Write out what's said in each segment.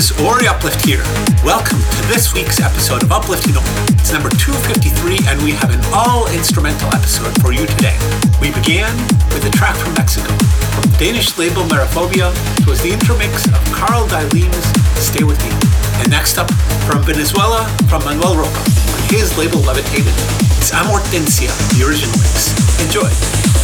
guys, Ori Uplift here. Welcome to this week's episode of Uplifting Only. It's number 253, and we have an all instrumental episode for you today. We began with a track from Mexico. From the Danish label Meraphobia, it was the intro mix of Carl Dailim's Stay With Me. And next up, from Venezuela, from Manuel Roca, on his label Levitated, it's Amortencia, the original mix. Enjoy.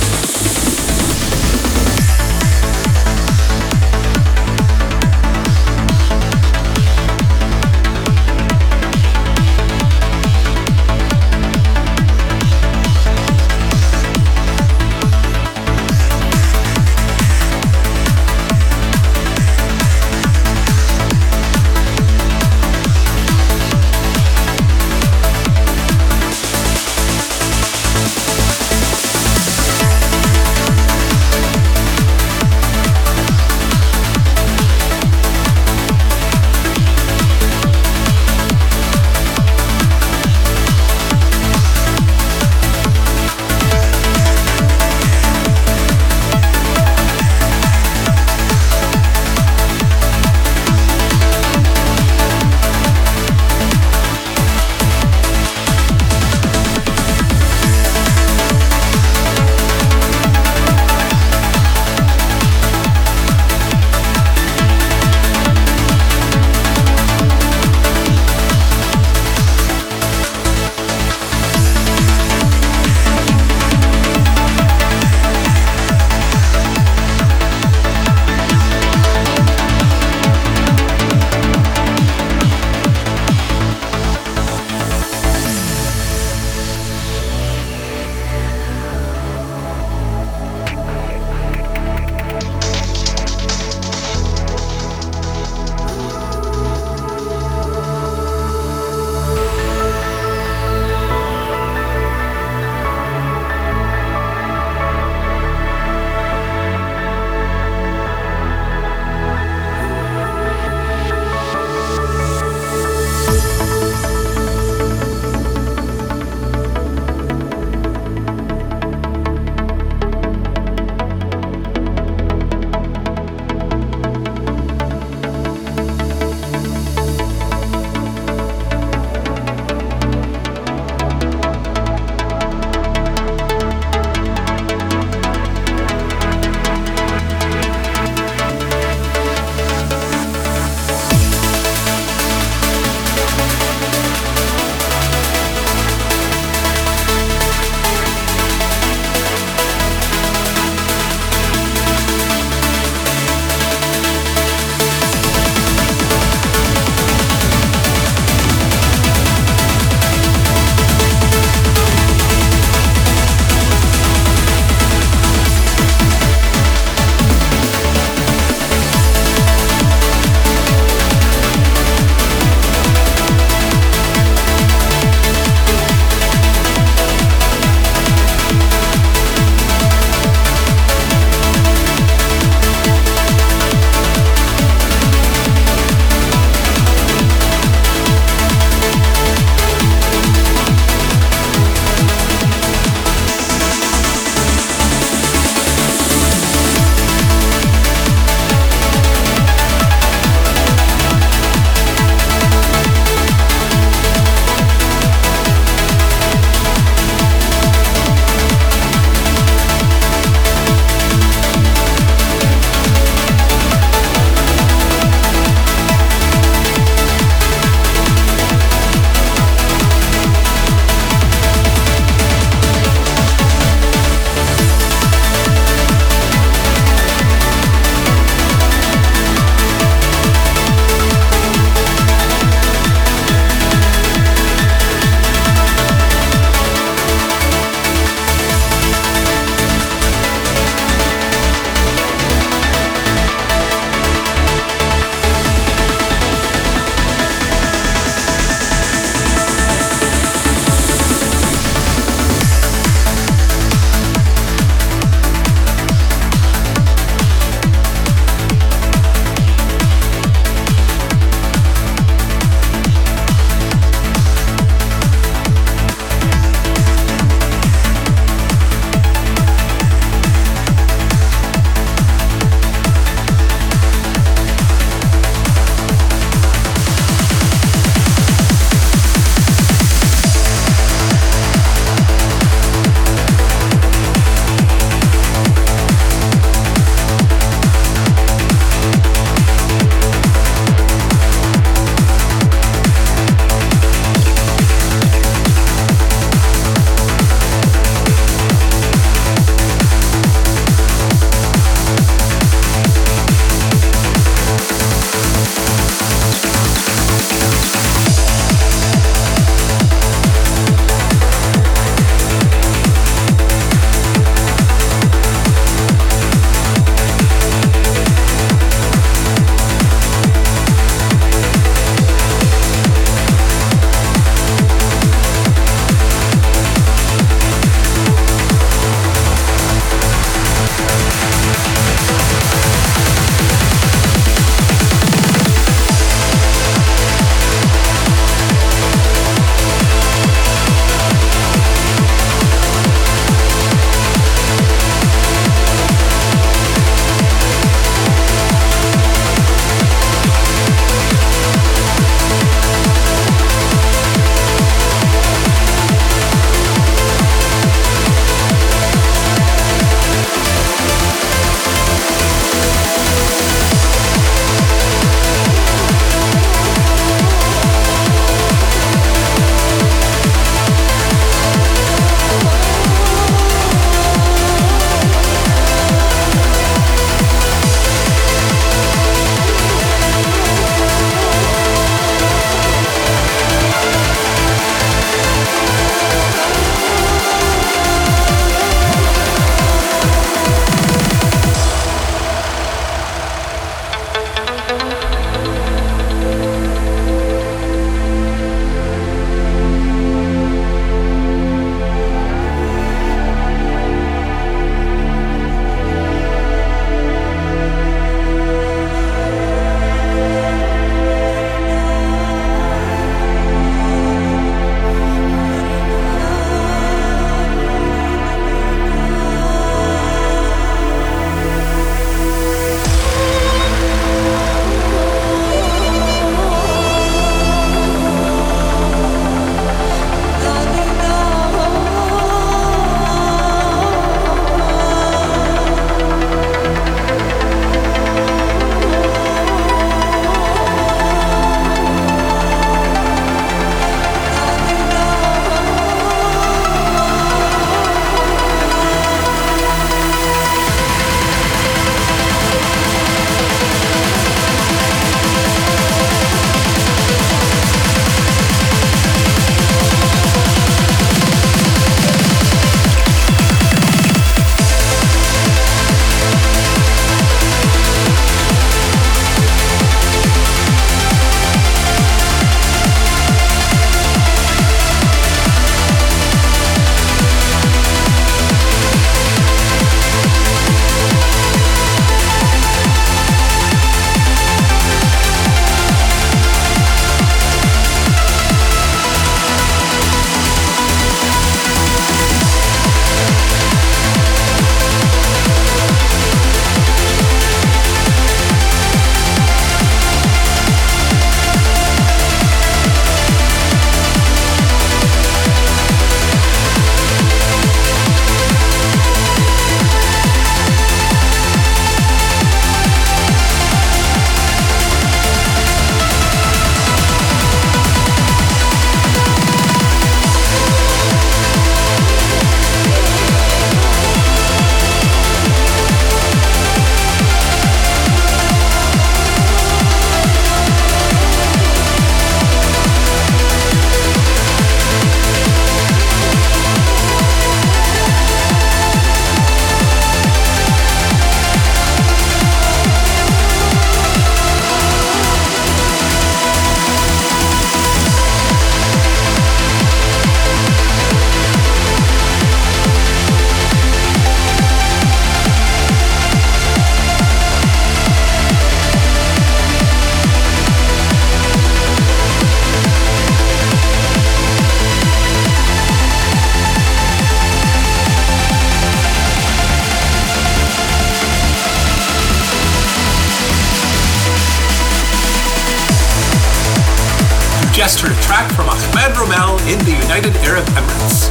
Emirates.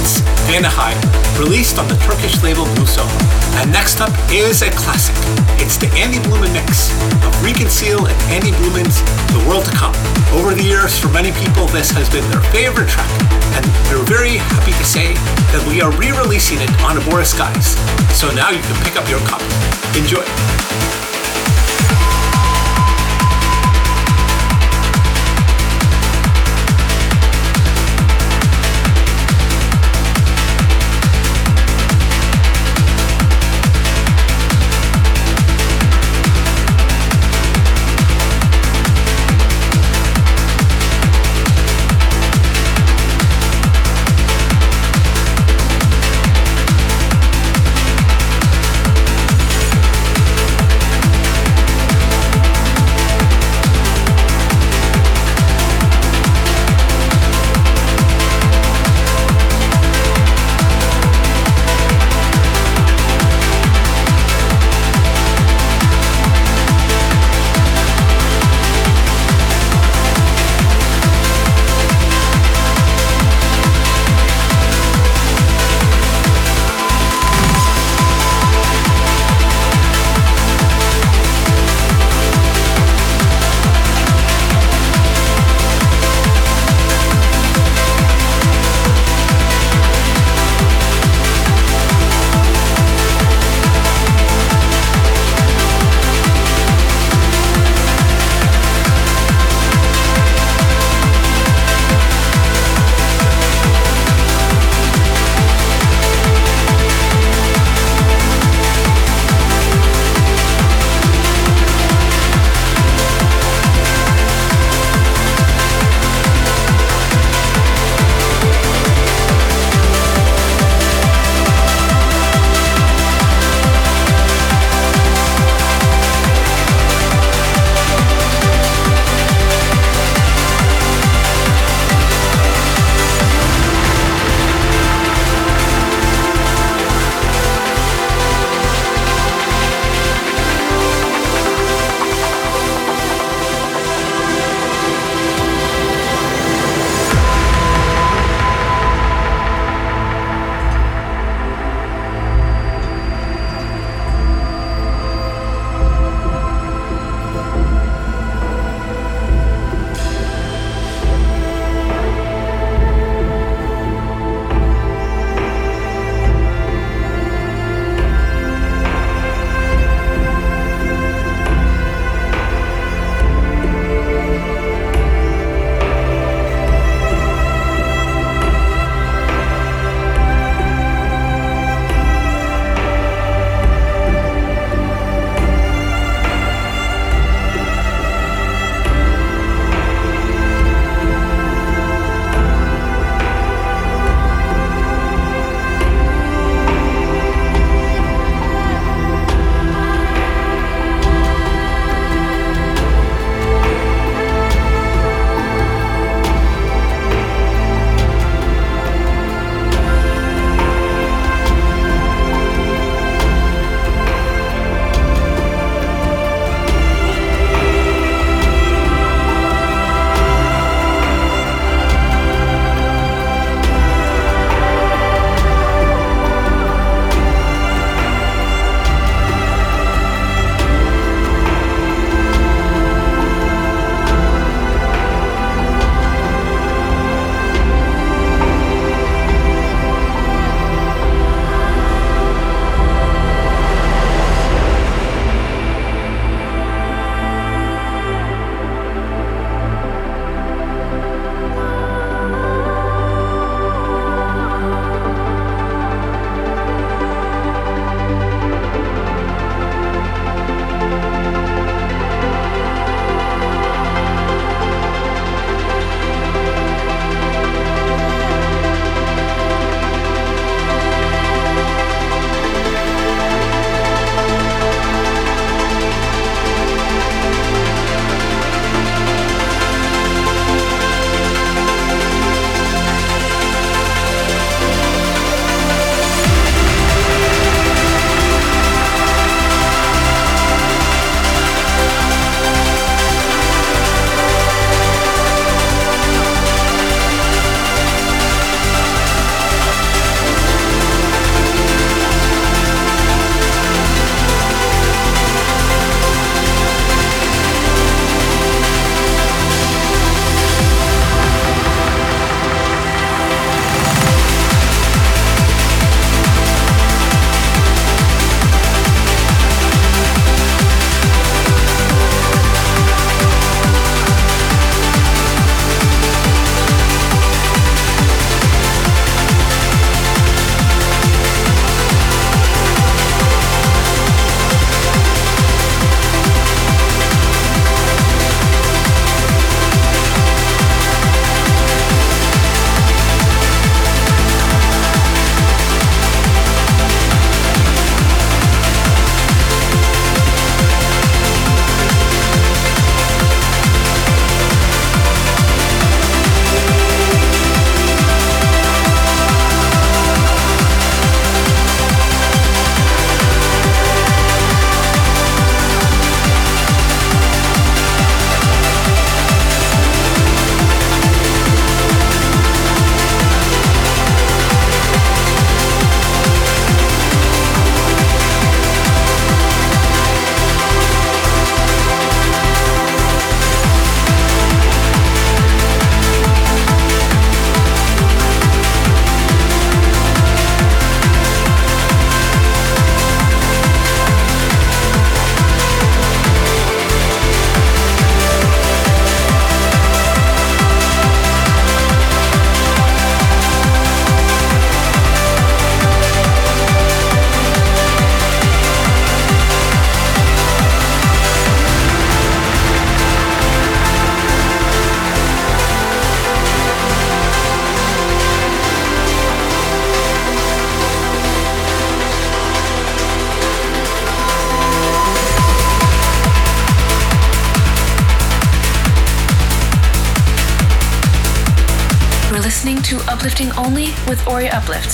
It's Venahai, released on the Turkish label Muso. And next up is a classic. It's the Andy Blueman mix of Regan Seal and Andy Blueman's The World to Come. Over the years, for many people, this has been their favorite track, and we're very happy to say that we are re-releasing it on Abora Skies. So now you can pick up your copy. Enjoy. With Uplift.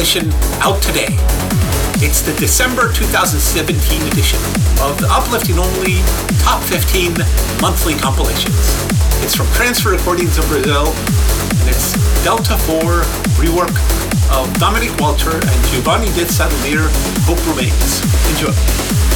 Compilation out today. It's the December 2017 edition of the Uplifting Only Top 15 monthly compilations. It's from Transfer Recordings of Brazil, and it's Delta 4 rework of Dominic Walter and Giovanni Di Satellier, Hope Remains. Enjoy.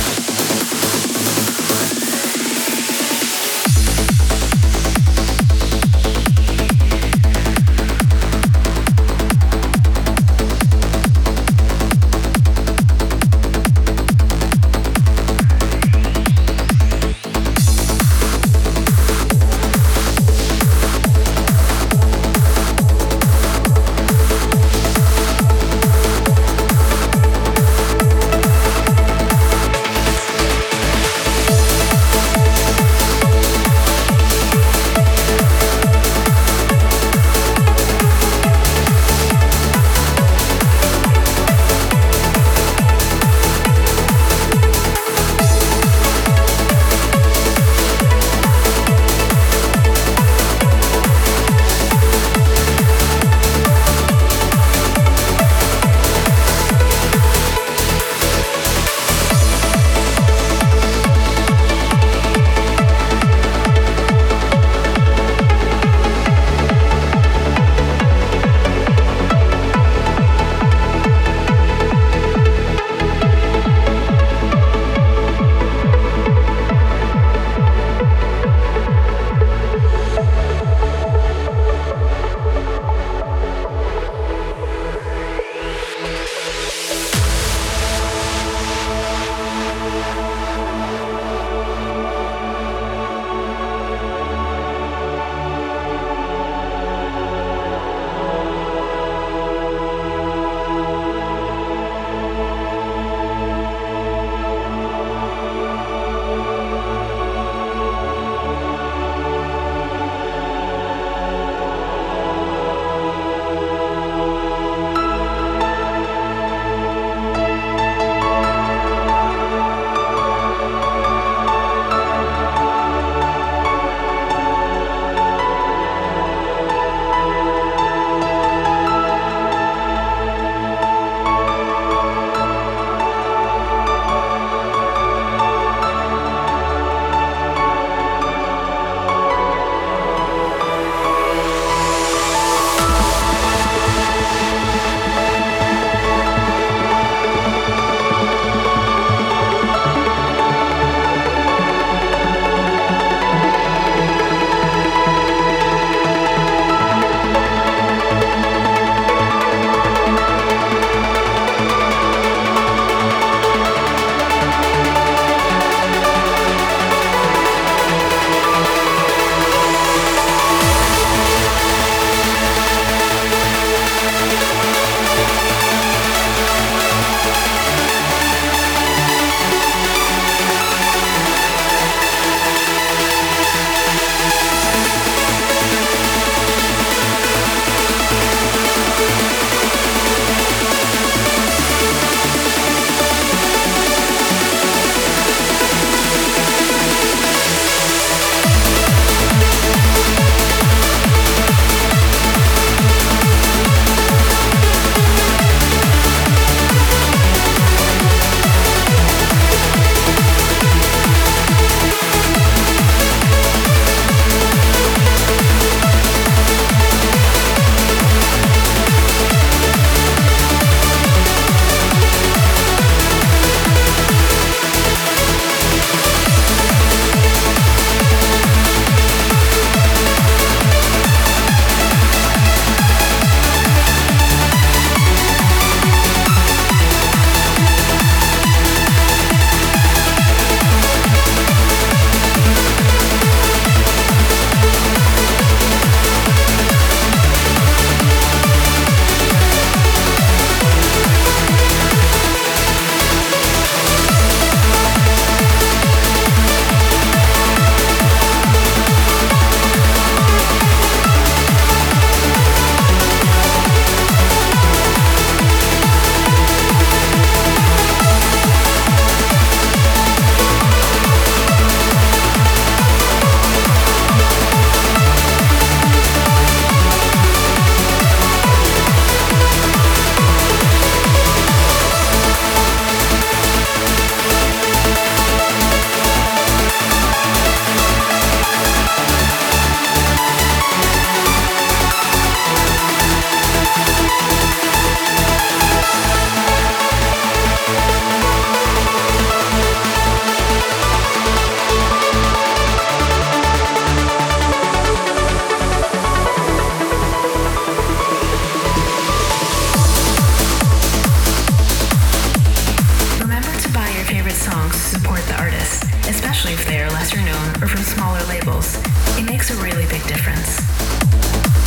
or from smaller labels, it makes a really big difference.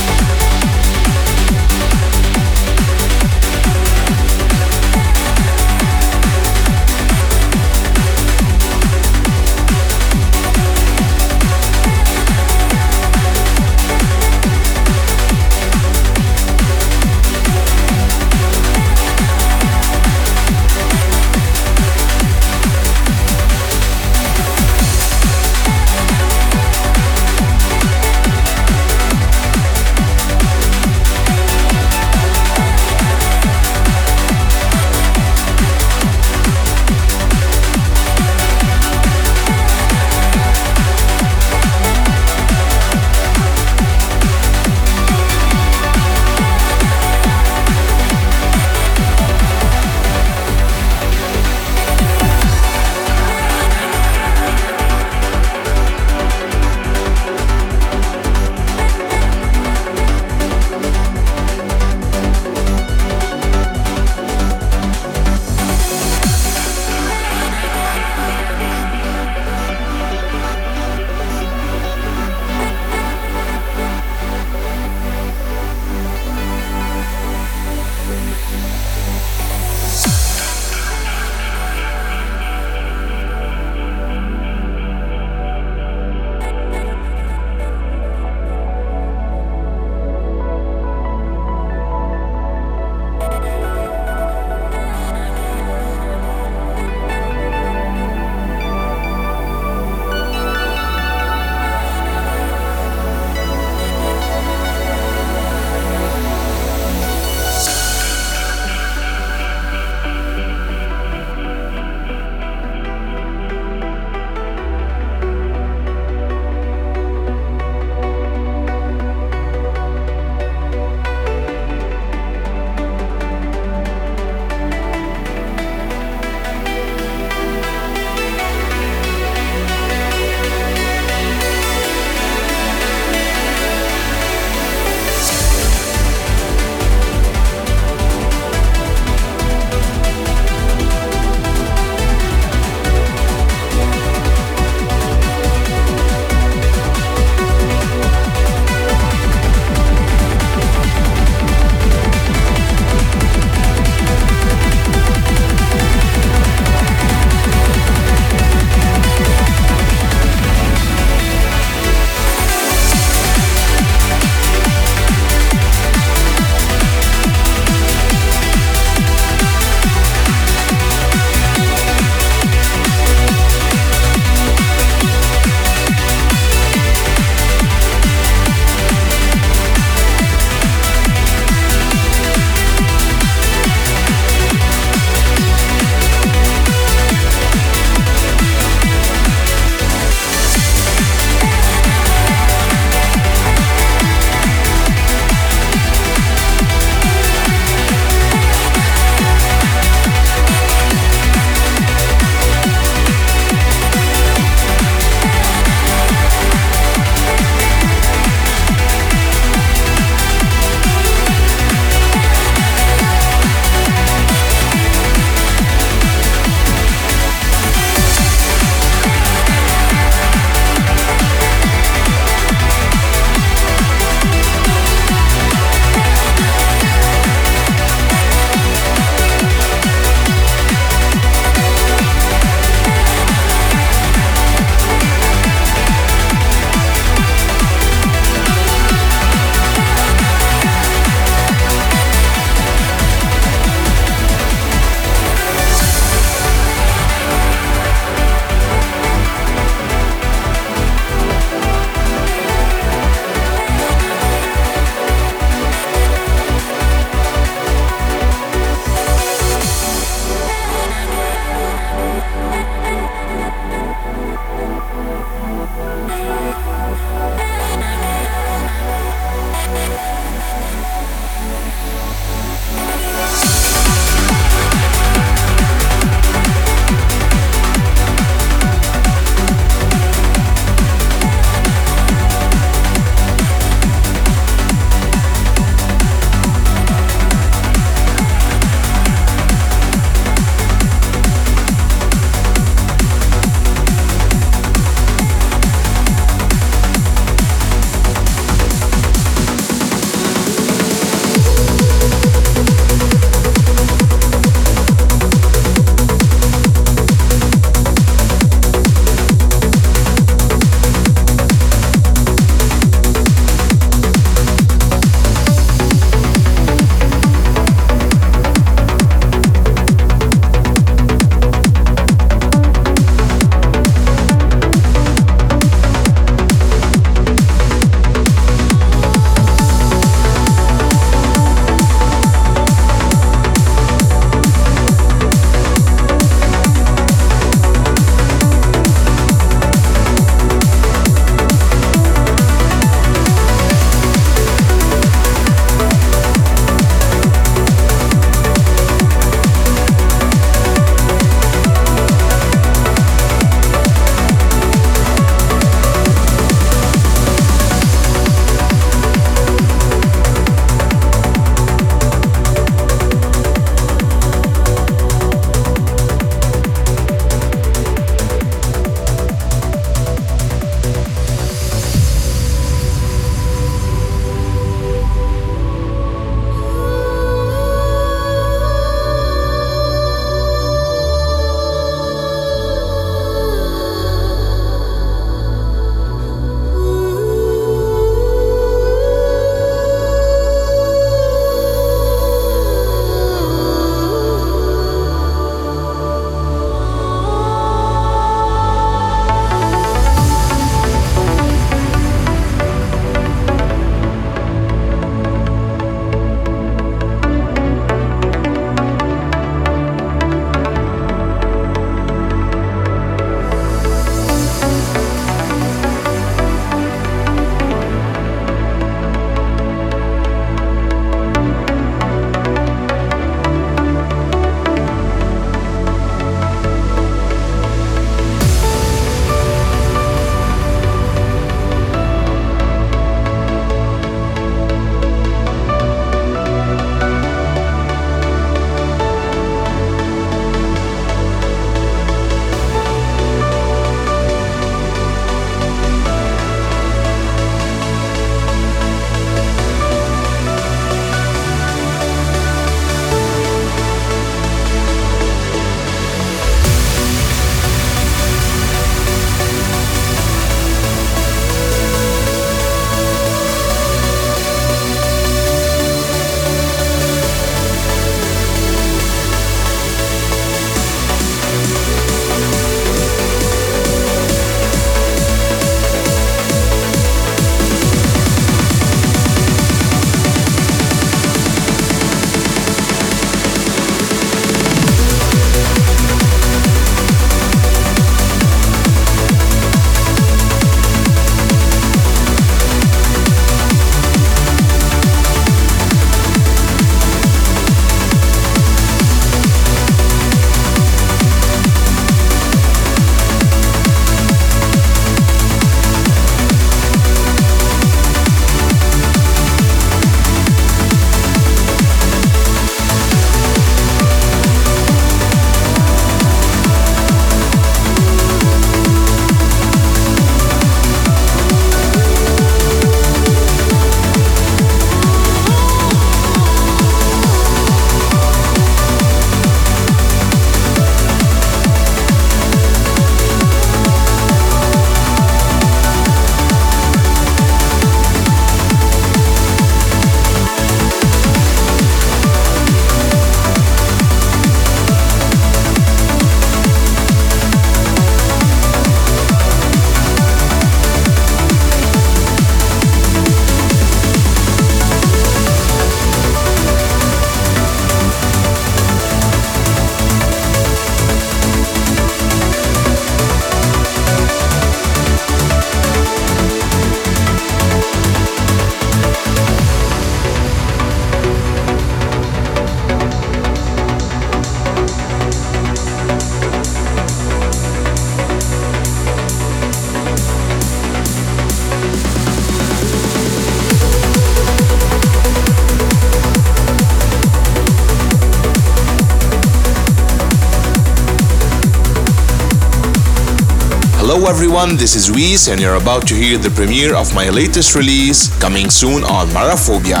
Everyone, this is Weiss and you're about to hear the premiere of my latest release coming soon on Maraphobia.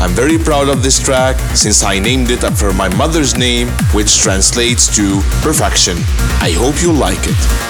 I'm very proud of this track since I named it after my mother's name, which translates to perfection. I hope you like it.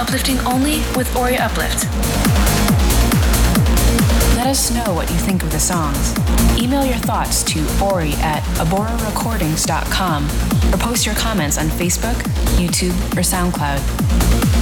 Uplifting Only with Ori Uplift. Let us know what you think of the songs. Email your thoughts to Ori at aborarecordings.com or post your comments on Facebook, YouTube, or SoundCloud.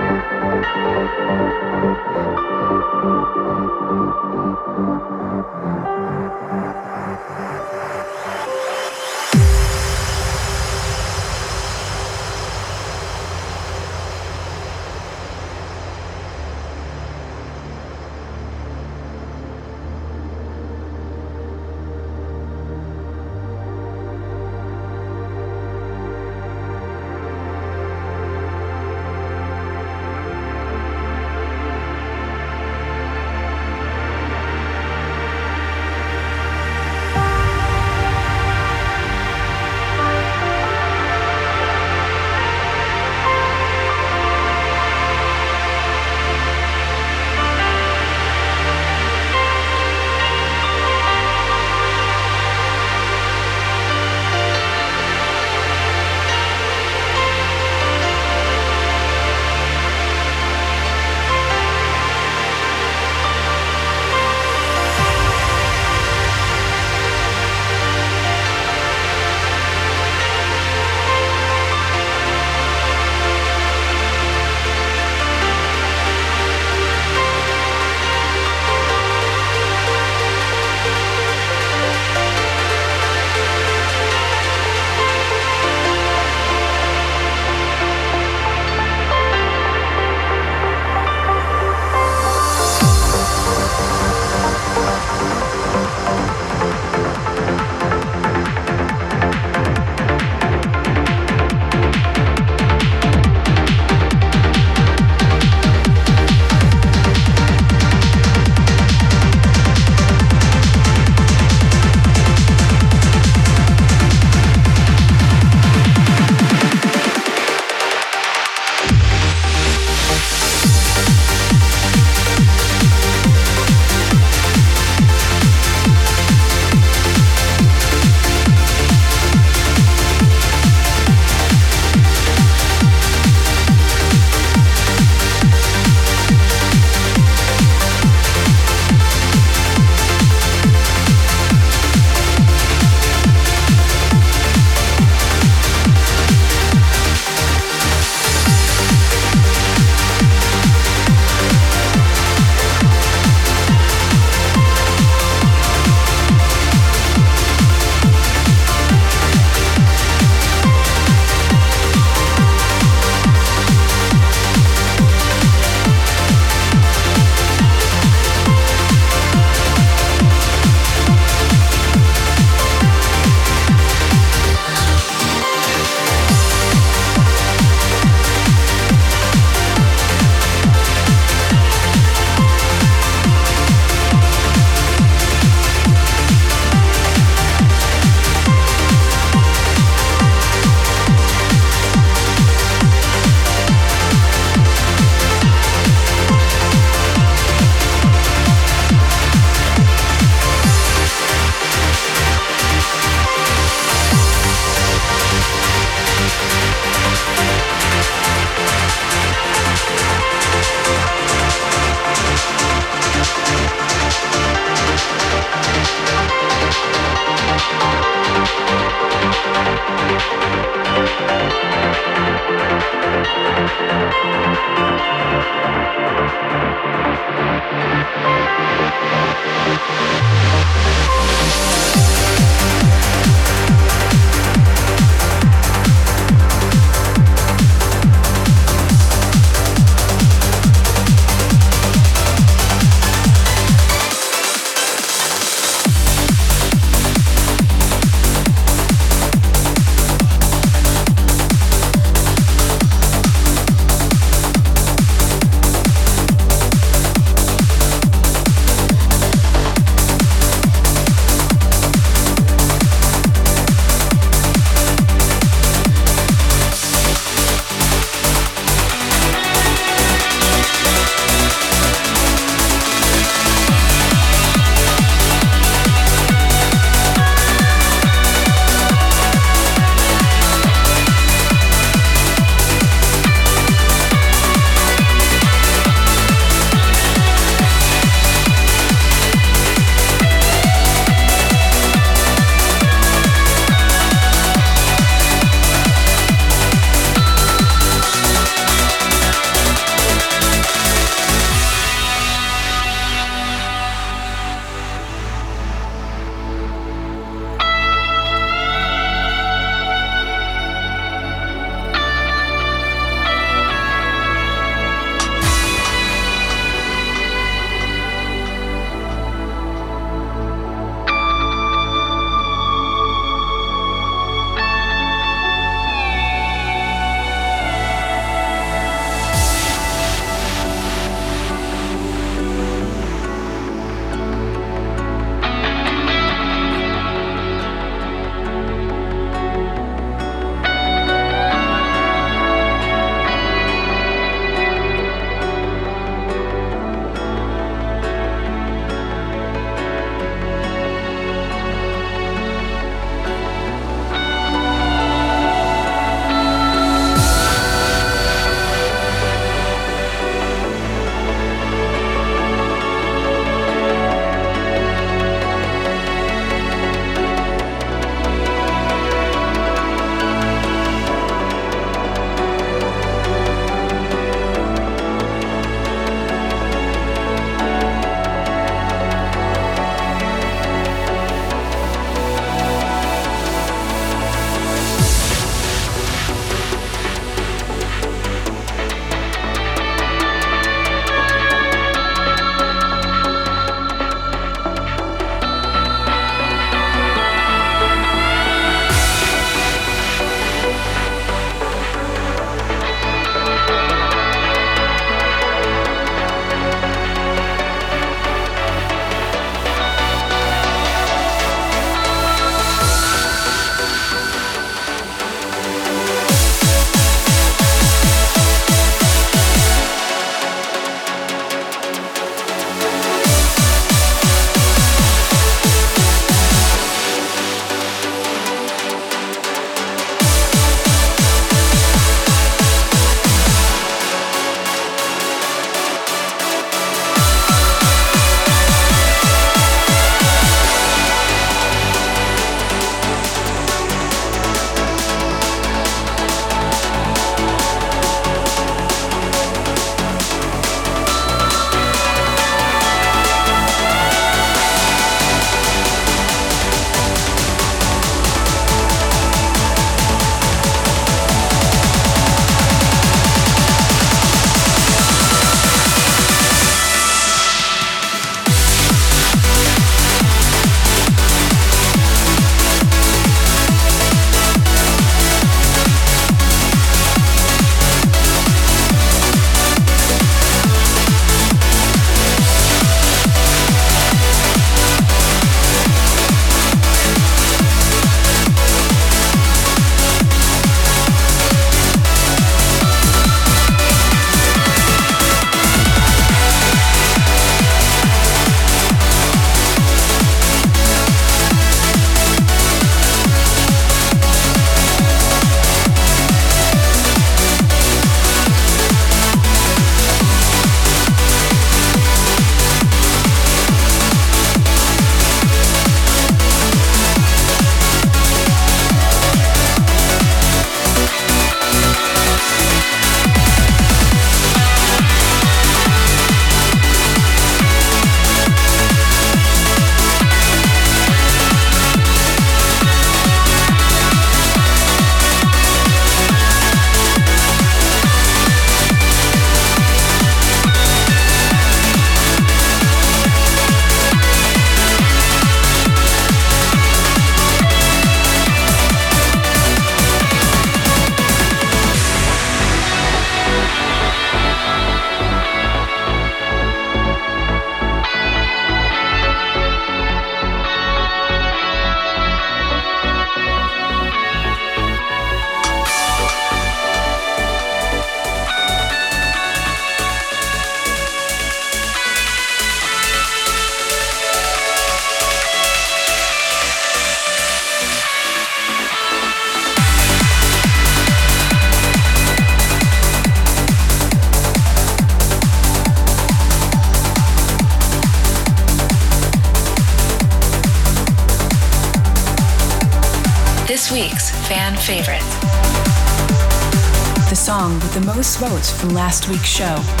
Votes from last week's show.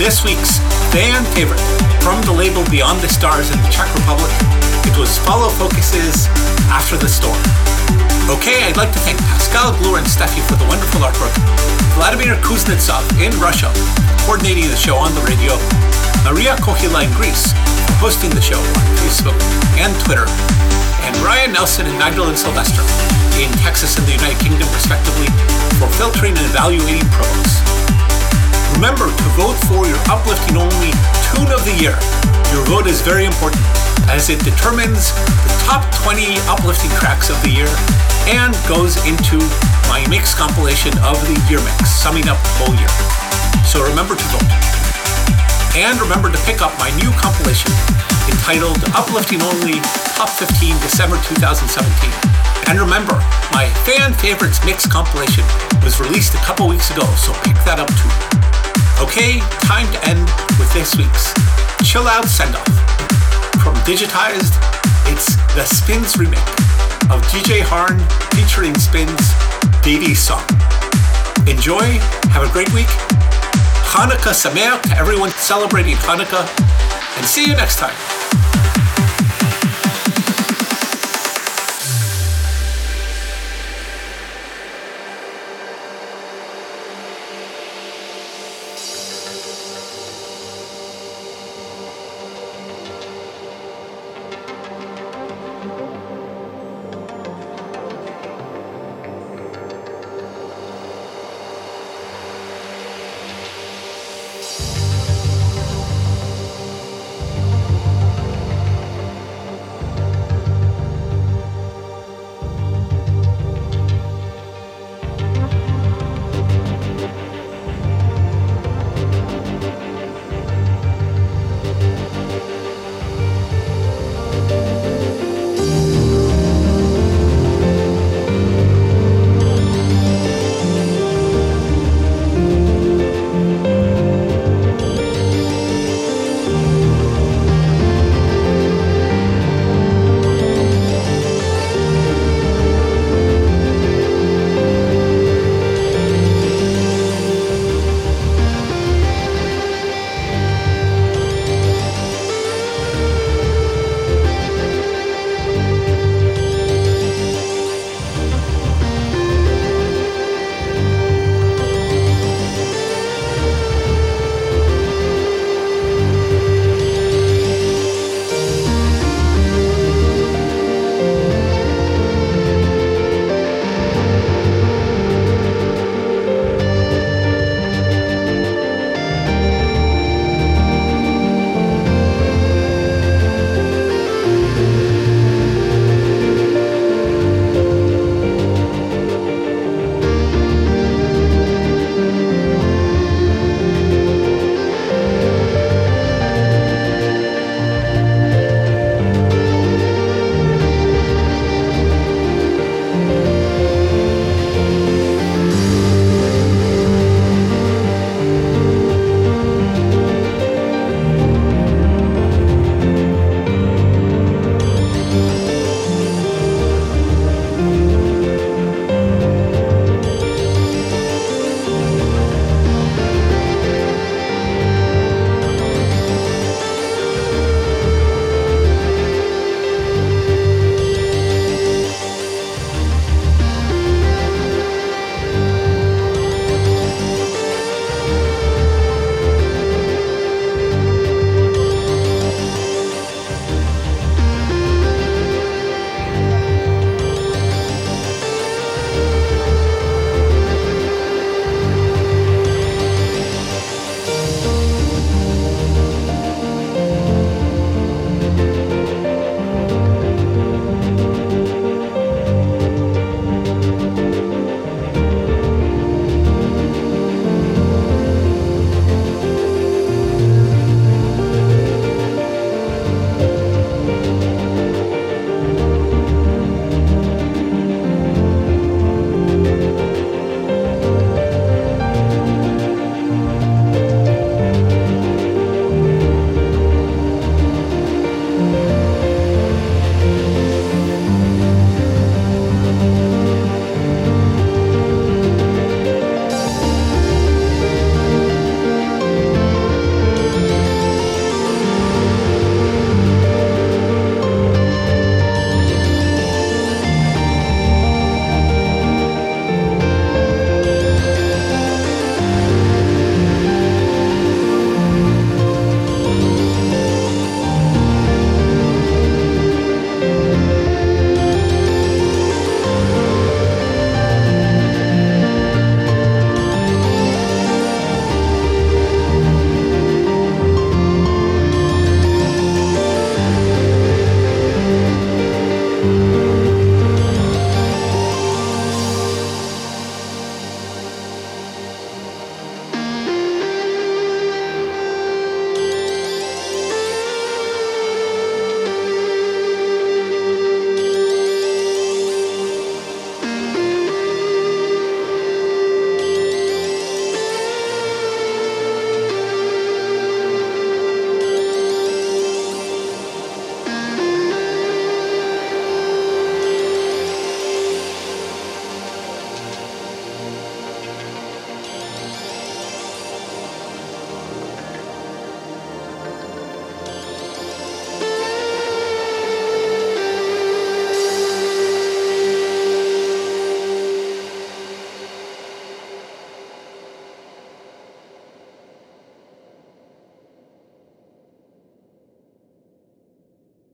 This week's fan favorite from the label Beyond the Stars in the Czech Republic. It was Follow Focus's After the Storm. Okay, I'd like to thank Pascal Glure and Steffi for the wonderful artwork, Vladimir Kuznetsov in Russia, coordinating the show on the radio, Maria Kohila in Greece, hosting the show on Facebook and Twitter, and Ryan Nelson and Magdalene Sylvester in Texas and the United Kingdom, respectively, for filtering and evaluating promos. Remember to vote for your uplifting only tune of the year. Your vote is very important as it determines the top 20 uplifting tracks of the year and goes into my mix compilation of the year mix, summing up the whole year. So remember to vote. And remember to pick up my new compilation entitled Uplifting Only Top 15 December 2017. And remember, my fan favorites mix compilation was released a couple weeks ago, so pick that up too. Okay, time to end with this week's Chill Out Send Off. From Digitized, it's the Spins remake of DJ Harn featuring Spins Baby Song. Enjoy, have a great week. Hanukkah Sameach to everyone celebrating Hanukkah, and see you next time.